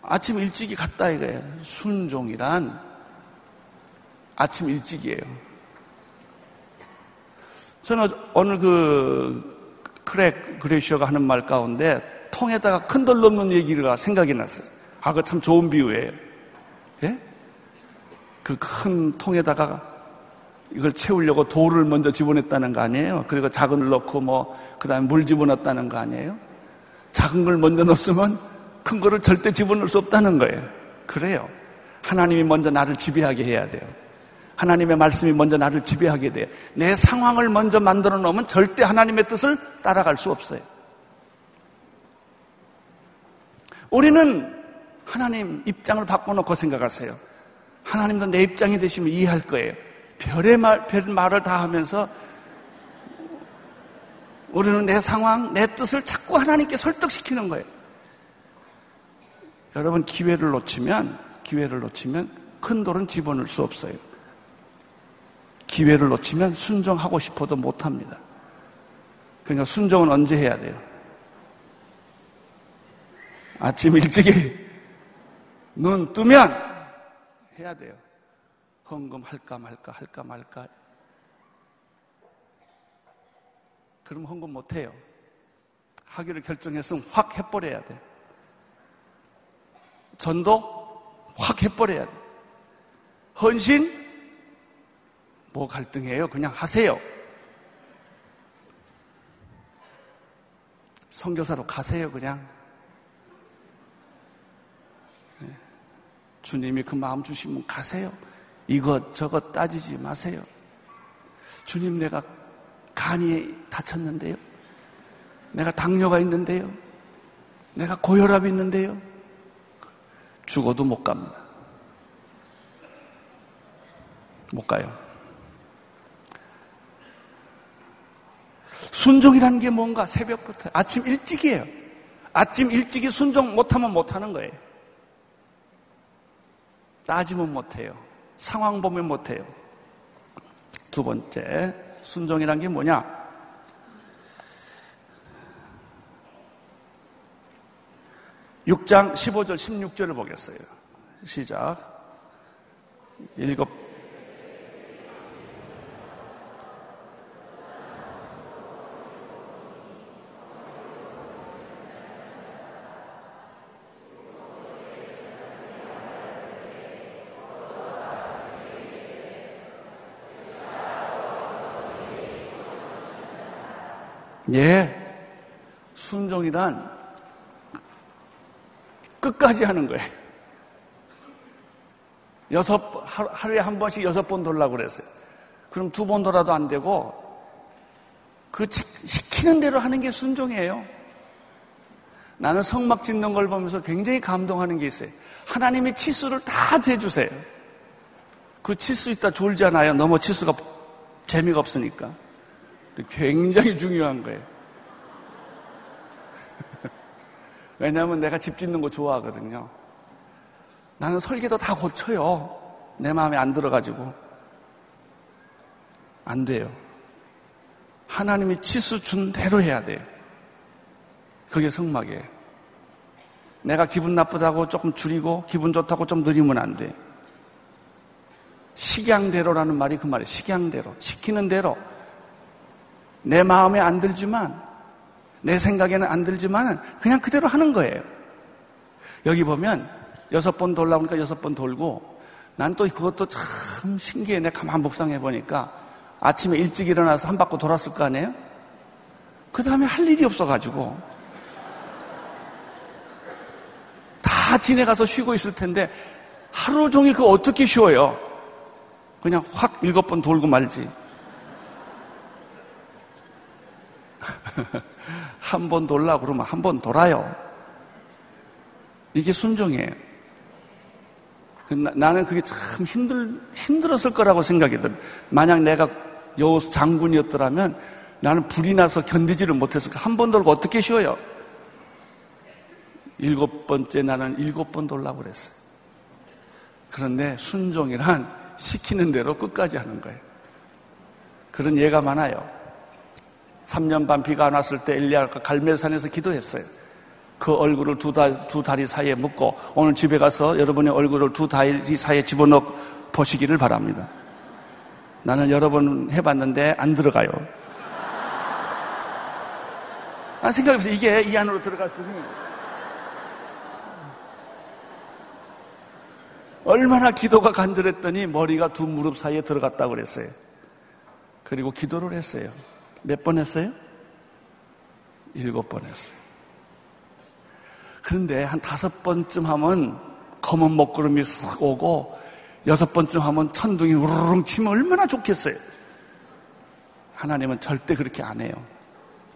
아침 일찍이 갔다 이거예요. 순종이란 아침 일찍이에요. 저는 오늘 그 크레이그 그로쉘이 하는 말 가운데 통에다가 큰돌 넣는 얘기가 생각이 났어요. 아, 그참 좋은 비유예요. 예? 그 큰 통에다가 이걸 채우려고 돌을 먼저 집어넣었다는 거 아니에요? 그리고 작은 걸 넣고 뭐, 그 다음에 물 집어넣었다는 거 아니에요? 작은 걸 먼저 넣었으면 큰 거를 절대 집어넣을 수 없다는 거예요. 그래요. 하나님이 먼저 나를 지배하게 해야 돼요. 하나님의 말씀이 먼저 나를 지배하게 돼요. 내 상황을 먼저 만들어 놓으면 절대 하나님의 뜻을 따라갈 수 없어요. 우리는 하나님 입장을 바꿔놓고 생각하세요. 하나님도 내 입장이 되시면 이해할 거예요. 별의 말, 별 말을 다 하면서 우리는 내 상황, 내 뜻을 자꾸 하나님께 설득시키는 거예요. 여러분, 기회를 놓치면, 기회를 놓치면 큰 돌은 집어넣을 수 없어요. 기회를 놓치면 순종하고 싶어도 못합니다. 그러니까 순종은 언제 해야 돼요? 아침 일찍이 <laughs> 눈 뜨면 해야 돼요. 헌금 할까 말까 할까 말까. 그럼 헌금 못 해요. 하기를 결정했으면 확 해버려야 돼. 전도 확 해버려야 돼. 헌신 뭐 갈등해요? 그냥 하세요. 성교사로 가세요, 그냥. 네. 주님이 그 마음 주시면 가세요. 이것 저것 따지지 마세요. 주님 내가 간이 다쳤는데요. 내가 당뇨가 있는데요. 내가 고혈압이 있는데요. 죽어도 못 갑니다. 못 가요. 순종이라는 게 뭔가 새벽부터 아침 일찍이에요. 아침 일찍이 순종 못하면 못하는 거예요. 따지면 못해요. 상황 보면 못해요. 두 번째, 순종이란 게 뭐냐? 육장 15절, 16절을 보겠어요. 시작. 일곱 예, 순종이란 끝까지 하는 거예요. 여섯, 하루에 한 번씩 여섯 번 돌라고 그랬어요. 그럼 두 번 돌아도 안 되고, 그 시키는 대로 하는 게 순종이에요. 나는 성막 짓는 걸 보면서 굉장히 감동하는 게 있어요. 하나님이 치수를 다 재주세요. 그 치수 있다 졸잖아요. 너무 치수가 재미가 없으니까. 굉장히 중요한 거예요. <laughs> 왜냐하면 내가 집 짓는 거 좋아하거든요. 나는 설계도 다 고쳐요. 내 마음에 안 들어가지고. 안 돼요. 하나님이 치수 준 대로 해야 돼요. 그게 성막이에요. 내가 기분 나쁘다고 조금 줄이고 기분 좋다고 좀 느리면 안 돼. 식양대로라는 말이 그 말이에요. 식양대로. 시키는 대로. 내 마음에 안 들지만, 내 생각에는 안 들지만, 그냥 그대로 하는 거예요. 여기 보면, 여섯 번 돌라오니까 여섯 번 돌고, 난 또 그것도 참 신기해. 내가 가만 묵상해 보니까, 아침에 일찍 일어나서 한 바퀴 돌았을 거 아니에요? 그 다음에 할 일이 없어가지고, 다 지내가서 쉬고 있을 텐데, 하루 종일 그 어떻게 쉬어요? 그냥 확 일곱 번 돌고 말지. <laughs> 한 번 돌라 그러면 한 번 돌아요. 이게 순종이에요. 그 나는 그게 참 힘들, 힘들었을 거라고 생각이 들어요. 만약 내가 여호수 장군이었더라면 나는 불이 나서 견디지를 거야. 한번 돌고 어떻게 쉬어요? 일곱 번째 나는 일곱 번 돌라고 그랬어요. 그런데 순종이란 시키는 대로 끝까지 하는 거예요. 그런 예가 많아요. 3년 반 비가 안 왔을 때 엘리야가 갈멜산에서 기도했어요. 그 얼굴을 두, 다, 두 다리 사이에 묶고 오늘 집에 가서 여러분의 얼굴을 두 다리 사이에 집어넣어 보시기를 바랍니다. 나는 여러 번 해봤는데 안 들어가요. 아, 생각해보세요. 이게 이 안으로 있는. 얼마나 기도가 간절했더니 머리가 두 무릎 사이에 들어갔다고 그랬어요. 그리고 기도를 했어요. 몇 번 했어요? 일곱 번 했어요. 그런데 한 다섯 번쯤 하면 검은 먹구름이 쑥 오고 여섯 번쯤 하면 천둥이 우르릉 치면 얼마나 좋겠어요. 하나님은 절대 그렇게 안 해요.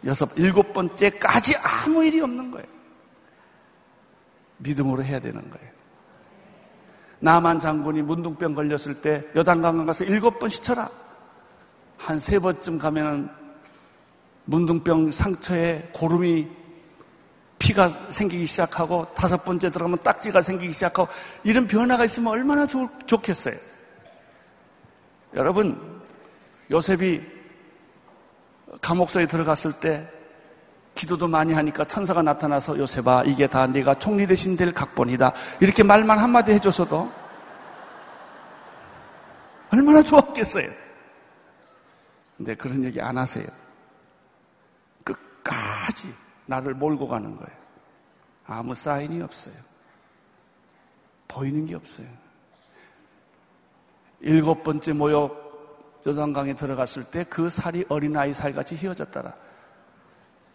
여섯, 일곱 번째까지 아무 일이 없는 거예요. 믿음으로 해야 되는 거예요. 나만 장군이 문둥병 걸렸을 때 여단강강 가서 일곱 번 시쳐라. 한 세 번쯤 가면은 문둥병 상처에 고름이 피가 생기기 시작하고 다섯 번째 들어가면 딱지가 생기기 시작하고 이런 변화가 있으면 얼마나 좋, 좋겠어요. 여러분, 요셉이 감옥소에 들어갔을 때 기도도 많이 하니까 천사가 나타나서 요셉아 이게 다 네가 총리 대신 될 각본이다 이렇게 말만 한마디 해줘서도 얼마나 좋았겠어요. 근데 그런 얘기 안 하세요. 끝까지 나를 몰고 가는 거예요. 아무 사인이 없어요. 보이는 게 없어요. 일곱 번째 모욕 요단강에 들어갔을 때 그 살이 어린아이 살같이 휘어졌더라.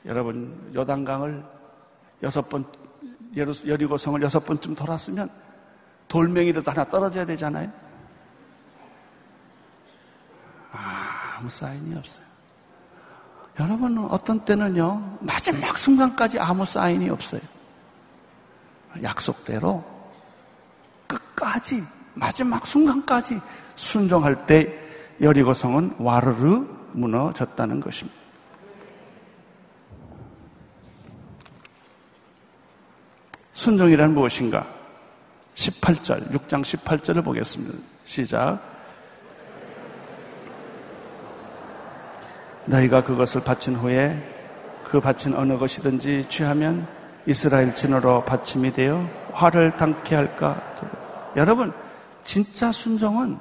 여러분, 요단강을 여섯 번, 여리고성을 여섯 번쯤 돌았으면 돌멩이라도 하나 떨어져야 되잖아요. 아무 사인이 없어요. 여러분, 어떤 때는요, 마지막 순간까지 아무 사인이 없어요. 약속대로 끝까지, 마지막 순간까지 순종할 때 여리고성은 와르르 무너졌다는 것입니다. 순종이란 무엇인가? 18절, 6장 18절을 보겠습니다. 시작. 너희가 그것을 바친 후에 그 바친 어느 것이든지 취하면 이스라엘 진으로 받침이 되어 화를 당케 할까? 여러분, 진짜 순종은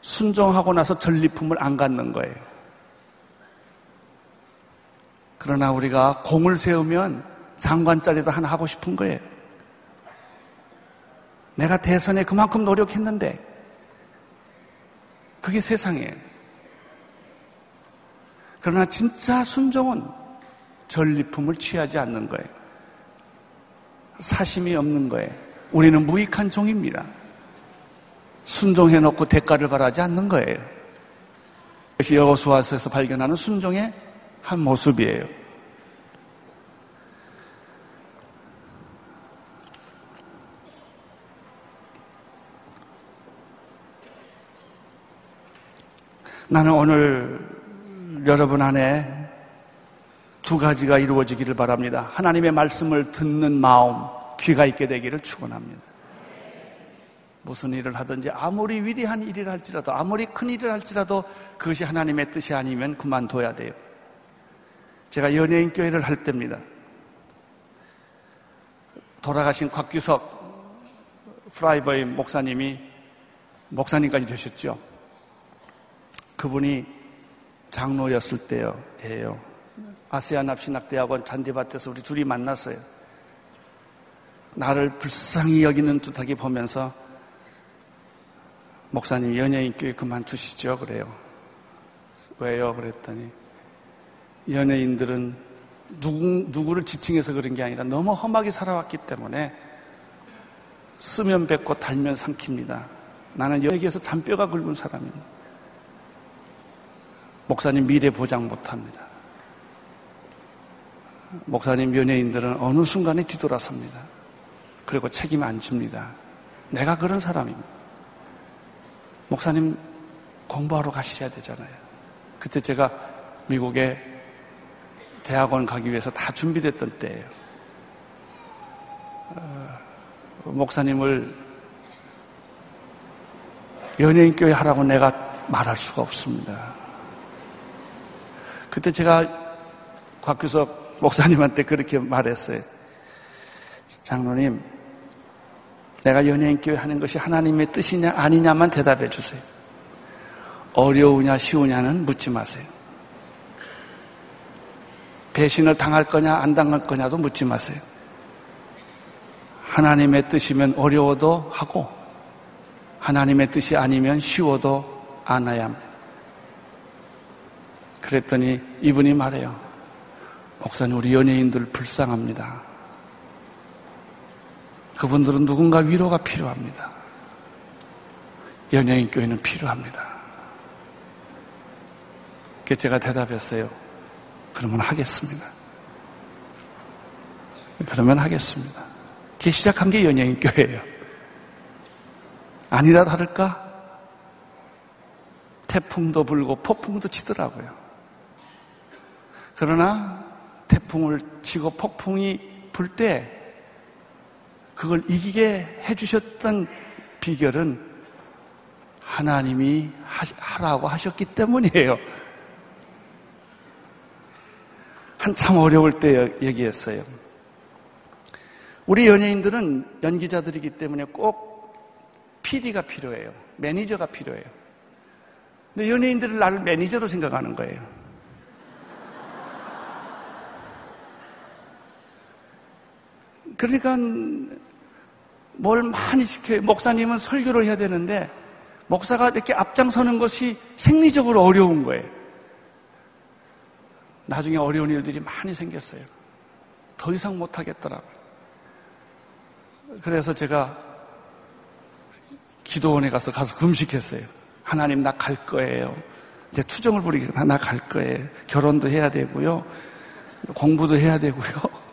순종하고 나서 전리품을 안 갖는 거예요. 그러나 우리가 공을 세우면 장관짜리도 하나 하고 싶은 거예요. 내가 대선에 그만큼 노력했는데, 그게 세상이에요. 그러나 진짜 순종은 전리품을 취하지 않는 거예요. 사심이 없는 거예요. 우리는 무익한 종입니다. 순종해놓고 대가를 바라지 않는 거예요. 그것이 여호수아서에서 발견하는 순종의 한 모습이에요. 나는 오늘 여러분 안에 두 가지가 이루어지기를 바랍니다. 하나님의 말씀을 듣는 마음, 귀가 있게 되기를 축원합니다. 무슨 일을 하든지 아무리 위대한 일을 할지라도 아무리 큰 일을 할지라도 그것이 하나님의 뜻이 아니면 그만둬야 돼요. 제가 연예인 교회를 할 때입니다. 돌아가신 곽규석 프라이버의 목사님이 목사님까지 되셨죠. 그분이 장로였을 때예요. 아세안 합신학대학원 잔디밭에서 우리 둘이 만났어요. 나를 불쌍히 여기는 듯하게 보면서 목사님 연예인 교회 그만두시죠 그래요. 왜요? 그랬더니 연예인들은 누구, 누구를 지칭해서 그런 게 아니라 너무 험하게 살아왔기 때문에 쓰면 뱉고 달면 삼킵니다. 나는 여기에서 잔뼈가 굵은 사람입니다. 목사님 미래 보장 못 합니다. 목사님 연예인들은 어느 순간에 뒤돌아섭니다. 그리고 책임 안 집니다. 내가 그런 사람입니다. 목사님 공부하러 가셔야 되잖아요. 그때 제가 미국에 대학원 가기 위해서 다 준비됐던 때예요. 어, 목사님을 연예인 교회 하라고 내가 말할 수가 없습니다. 그때 제가 곽규석 목사님한테 그렇게 말했어요. 장로님, 내가 연예인 교회 하는 것이 하나님의 뜻이냐 아니냐만 대답해 주세요. 어려우냐 쉬우냐는 묻지 마세요. 배신을 당할 거냐 안 당할 거냐도 묻지 마세요. 하나님의 뜻이면 어려워도 하고 하나님의 뜻이 아니면 쉬워도 안아야 합니다. 그랬더니 이분이 말해요. 목사님, 우리 연예인들 불쌍합니다. 그분들은 누군가 위로가 필요합니다. 연예인 교회는 필요합니다. 그 제가 대답했어요. 그러면 하겠습니다. 그러면 하겠습니다. 그게 시작한 게 연예인 교회예요. 아니다 다를까? 태풍도 불고 폭풍도 치더라고요. 그러나 태풍을 치고 폭풍이 불 때 그걸 이기게 해주셨던 비결은 하나님이 하라고 하셨기 때문이에요. 한참 어려울 때 얘기했어요. 우리 연예인들은 연기자들이기 때문에 꼭 PD가 필요해요. 매니저가 필요해요. 근데 연예인들은 나를 매니저로 생각하는 거예요. 그러니까 뭘 많이 시켜요. 목사님은 설교를 해야 되는데 목사가 이렇게 앞장서는 것이 생리적으로 어려운 거예요. 나중에 어려운 일들이 많이 생겼어요. 더 이상 못 하겠더라고요. 그래서 제가 기도원에 가서 가서 금식했어요. 하나님 나 갈 거예요. 이제 투정을 부리기 전에 나 갈 거예요. 결혼도 해야 되고요. 공부도 해야 되고요.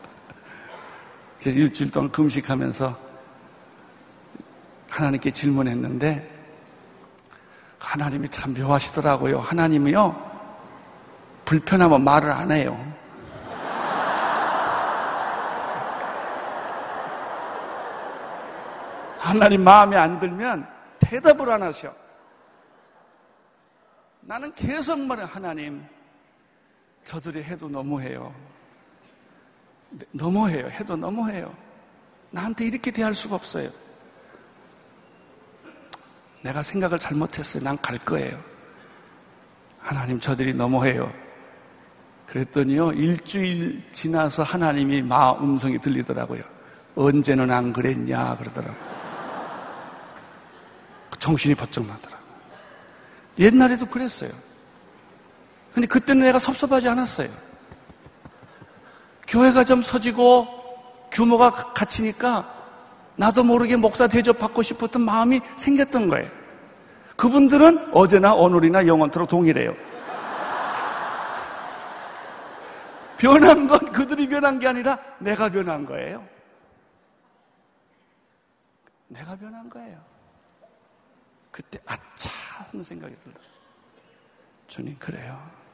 그래서 일주일 동안 금식하면서 하나님께 질문했는데 하나님이 참 묘하시더라고요. 하나님이요. 불편하면 말을 안 해요. 하나님 마음에 안 들면 대답을 안 하셔. 나는 계속 말해, 하나님, 저들이 해도 너무해요. 네, 너무해요. 해도 너무해요. 나한테 이렇게 대할 수가 없어요. 내가 생각을 잘못했어요. 난 갈 거예요. 하나님, 저들이 너무해요. 그랬더니요, 일주일 지나서 하나님이 마 음성이 들리더라고요. 언제는 안 그랬냐, 그러더라고요. 정신이 번쩍 나더라. 옛날에도 그랬어요. 근데 그때는 내가 섭섭하지 않았어요. 교회가 좀 서지고 규모가 갇히니까 나도 모르게 목사 대접받고 싶었던 마음이 생겼던 거예요. 그분들은 어제나 오늘이나 영원토록 동일해요. <laughs> 변한 건 그들이 변한 게 아니라 내가 변한 거예요. 내가 변한 거예요. 그때 아차 하는 생각이 들어요. 주님 그래요.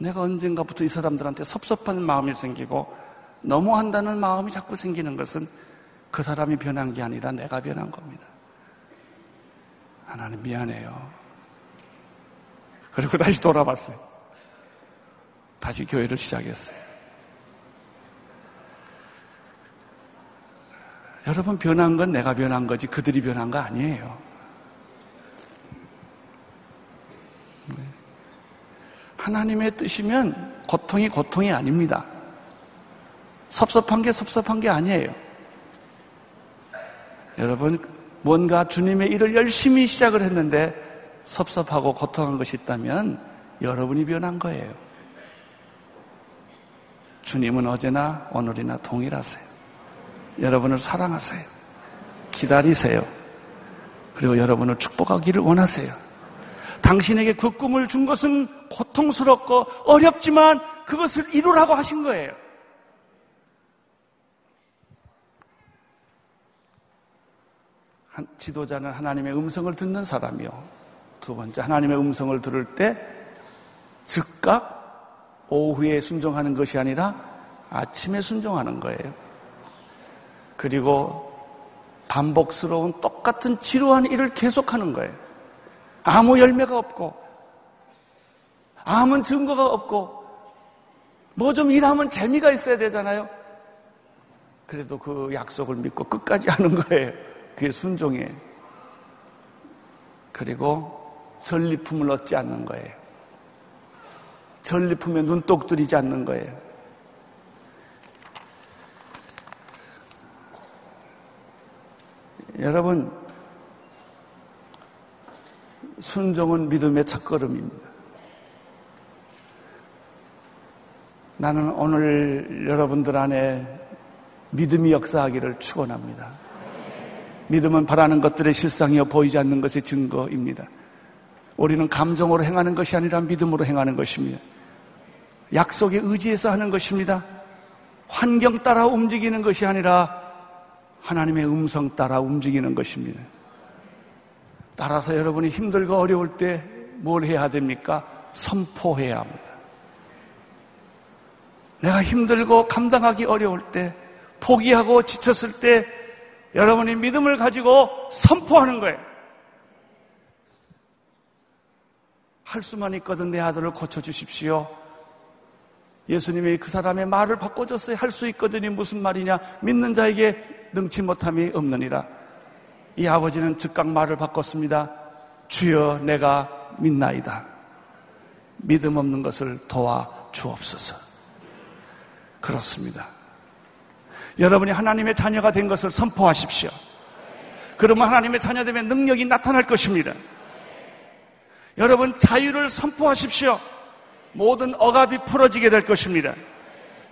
내가 언젠가부터 이 사람들한테 섭섭한 마음이 생기고 너무한다는 마음이 자꾸 생기는 것은 그 사람이 변한 게 아니라 내가 변한 겁니다. 하나님 미안해요. 그리고 다시 돌아봤어요. 다시 교회를 시작했어요. 여러분 변한 건 내가 변한 거지 그들이 변한 거 아니에요. 하나님의 뜻이면 고통이 고통이 아닙니다. 섭섭한 게 섭섭한 게 아니에요. 여러분, 뭔가 주님의 일을 열심히 시작을 했는데 섭섭하고 고통한 것이 있다면 여러분이 변한 거예요. 주님은 어제나 오늘이나 동일하세요. 여러분을 사랑하세요. 기다리세요. 그리고 여러분을 축복하기를 원하세요. 당신에게 그 꿈을 준 것은 고통스럽고 어렵지만 그것을 이루라고 하신 거예요. 한, 지도자는 하나님의 음성을 듣는 사람이요. 두 번째, 하나님의 음성을 들을 때 즉각 오후에 순종하는 것이 아니라 아침에 순종하는 거예요. 그리고 반복스러운 똑같은 지루한 일을 계속하는 거예요. 아무 열매가 없고, 아무 증거가 없고, 뭐 좀 일하면 재미가 있어야 되잖아요. 그래도 그 약속을 믿고 끝까지 하는 거예요. 그게 순종이에요. 그리고 전리품을 얻지 않는 거예요. 전리품에 눈독 들이지 않는 거예요. 여러분, 순종은 믿음의 첫걸음입니다. 나는 오늘 여러분들 안에 믿음이 역사하기를 축원합니다. 믿음은 바라는 것들의 실상이어 보이지 않는 것의 증거입니다. 우리는 감정으로 행하는 것이 아니라 믿음으로 행하는 것입니다. 약속에 의지해서 하는 것입니다. 환경 따라 움직이는 것이 아니라 하나님의 음성 따라 움직이는 것입니다. 따라서 여러분이 힘들고 어려울 때 뭘 해야 됩니까? 선포해야 합니다. 내가 힘들고 감당하기 어려울 때, 포기하고 지쳤을 때, 여러분이 믿음을 가지고 선포하는 거예요. 할 수만 있거든 내 아들을 고쳐주십시오. 예수님이 그 사람의 말을 바꿔줬어요. 할 수 있거든이 무슨 말이냐? 믿는 자에게 능치 못함이 없느니라. 이 아버지는 즉각 말을 바꿨습니다. 주여 내가 믿나이다. 믿음 없는 것을 도와 주옵소서. 그렇습니다. 여러분이 하나님의 자녀가 된 것을 선포하십시오. 그러면 하나님의 자녀 되면 능력이 나타날 것입니다. 여러분 자유를 선포하십시오. 모든 억압이 풀어지게 될 것입니다.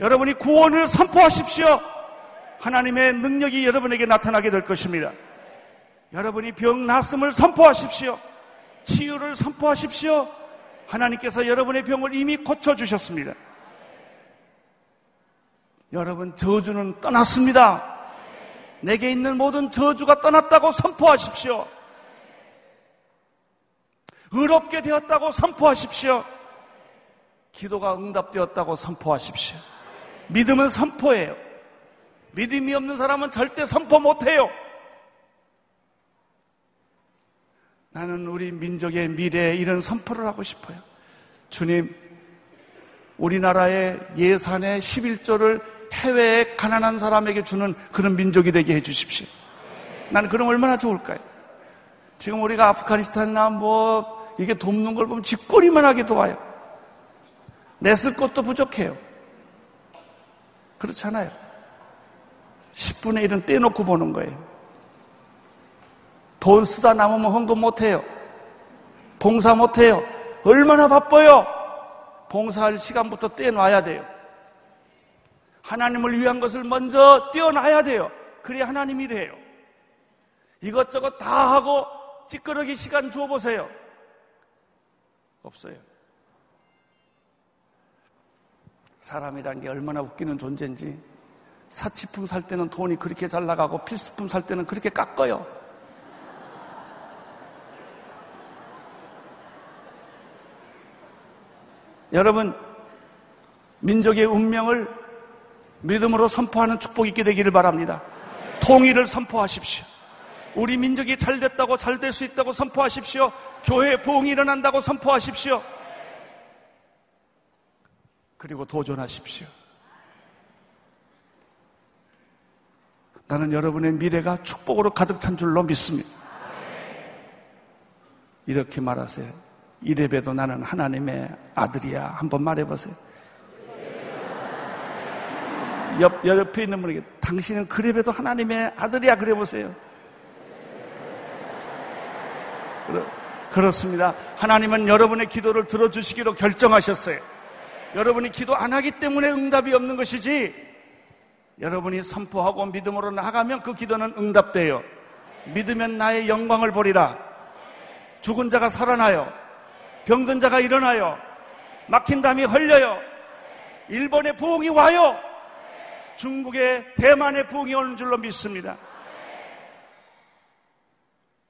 여러분이 구원을 선포하십시오. 하나님의 능력이 여러분에게 나타나게 될 것입니다. 여러분이 병 났음을 선포하십시오. 치유를 선포하십시오. 하나님께서 여러분의 병을 이미 고쳐주셨습니다. 여러분, 저주는 떠났습니다. 내게 있는 모든 저주가 떠났다고 선포하십시오. 의롭게 되었다고 선포하십시오. 기도가 응답되었다고 선포하십시오. 믿음은 선포예요. 믿음이 없는 사람은 절대 선포 못해요. 나는 우리 민족의 미래에 이런 선포를 하고 싶어요. 주님, 우리나라의 예산의 11조를 해외에 가난한 사람에게 주는 그런 민족이 되게 해 주십시오. 나는 그럼 얼마나 좋을까요? 지금 우리가 아프가니스탄이나 뭐 이게 돕는 걸 보면 쥐꼬리만 하게 도와요. 냈을 것도 부족해요. 그렇잖아요. 10분의 1은 떼놓고 보는 거예요. 돈 쓰다 남으면 헌금 못해요. 봉사 못해요. 얼마나 바빠요? 봉사할 시간부터 떼놔야 돼요. 하나님을 위한 것을 먼저 떼어놔야 돼요. 그래야 하나님 이 래요 이것저것 다 하고 찌끄러기 시간 줘보세요. 없어요. 사람이란 게 얼마나 웃기는 존재인지 사치품 살 때는 돈이 그렇게 잘 나가고 필수품 살 때는 그렇게 깎아요. 여러분, 민족의 운명을 믿음으로 선포하는 축복이 있게 되기를 바랍니다. 통일을 선포하십시오. 우리 민족이 잘 됐다고 잘 될 수 있다고 선포하십시오. 교회 부흥이 일어난다고 선포하십시오. 그리고 도전하십시오. 나는 여러분의 미래가 축복으로 가득 찬 줄로 믿습니다. 이렇게 말하세요. 이래봬도 나는 하나님의 아들이야. 한번 말해보세요. 옆, 옆에 있는 분에게 당신은 그래봬도 하나님의 아들이야. 그래보세요. 그렇습니다. 하나님은 여러분의 기도를 들어주시기로 결정하셨어요. 여러분이 기도 안 하기 때문에 응답이 없는 것이지 여러분이 선포하고 믿음으로 나가면 그 기도는 응답돼요. 믿으면 나의 영광을 보리라. 죽은 자가 살아나요. 병든 자가 일어나요. 막힌 담이 흘려요. 일본의 부흥이 와요. 중국의 대만의 부흥이 오는 줄로 믿습니다.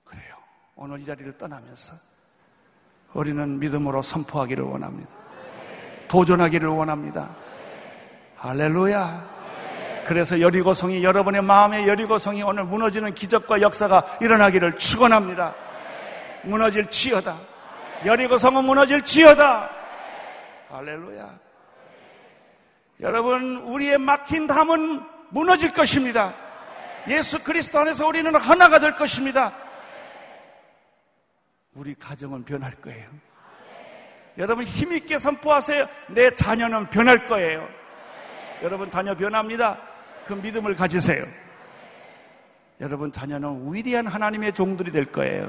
그래요. 오늘 이 자리를 떠나면서 우리는 믿음으로 선포하기를 원합니다. 도전하기를 원합니다. 할렐루야. 그래서 여리고성이 여러분의 마음의 여리고성이 오늘 무너지는 기적과 역사가 일어나기를 축원합니다. 무너질 지어다. 여리고 성은 무너질 지어다. 할렐루야. 여러분, 우리의 막힌 담은 무너질 것입니다. 예수 그리스도 안에서 우리는 하나가 될 것입니다. 우리 가정은 변할 거예요. 여러분 힘있게 선포하세요. 내 자녀는 변할 거예요. 여러분 자녀 변합니다. 그 믿음을 가지세요. 여러분 자녀는 위대한 하나님의 종들이 될 거예요.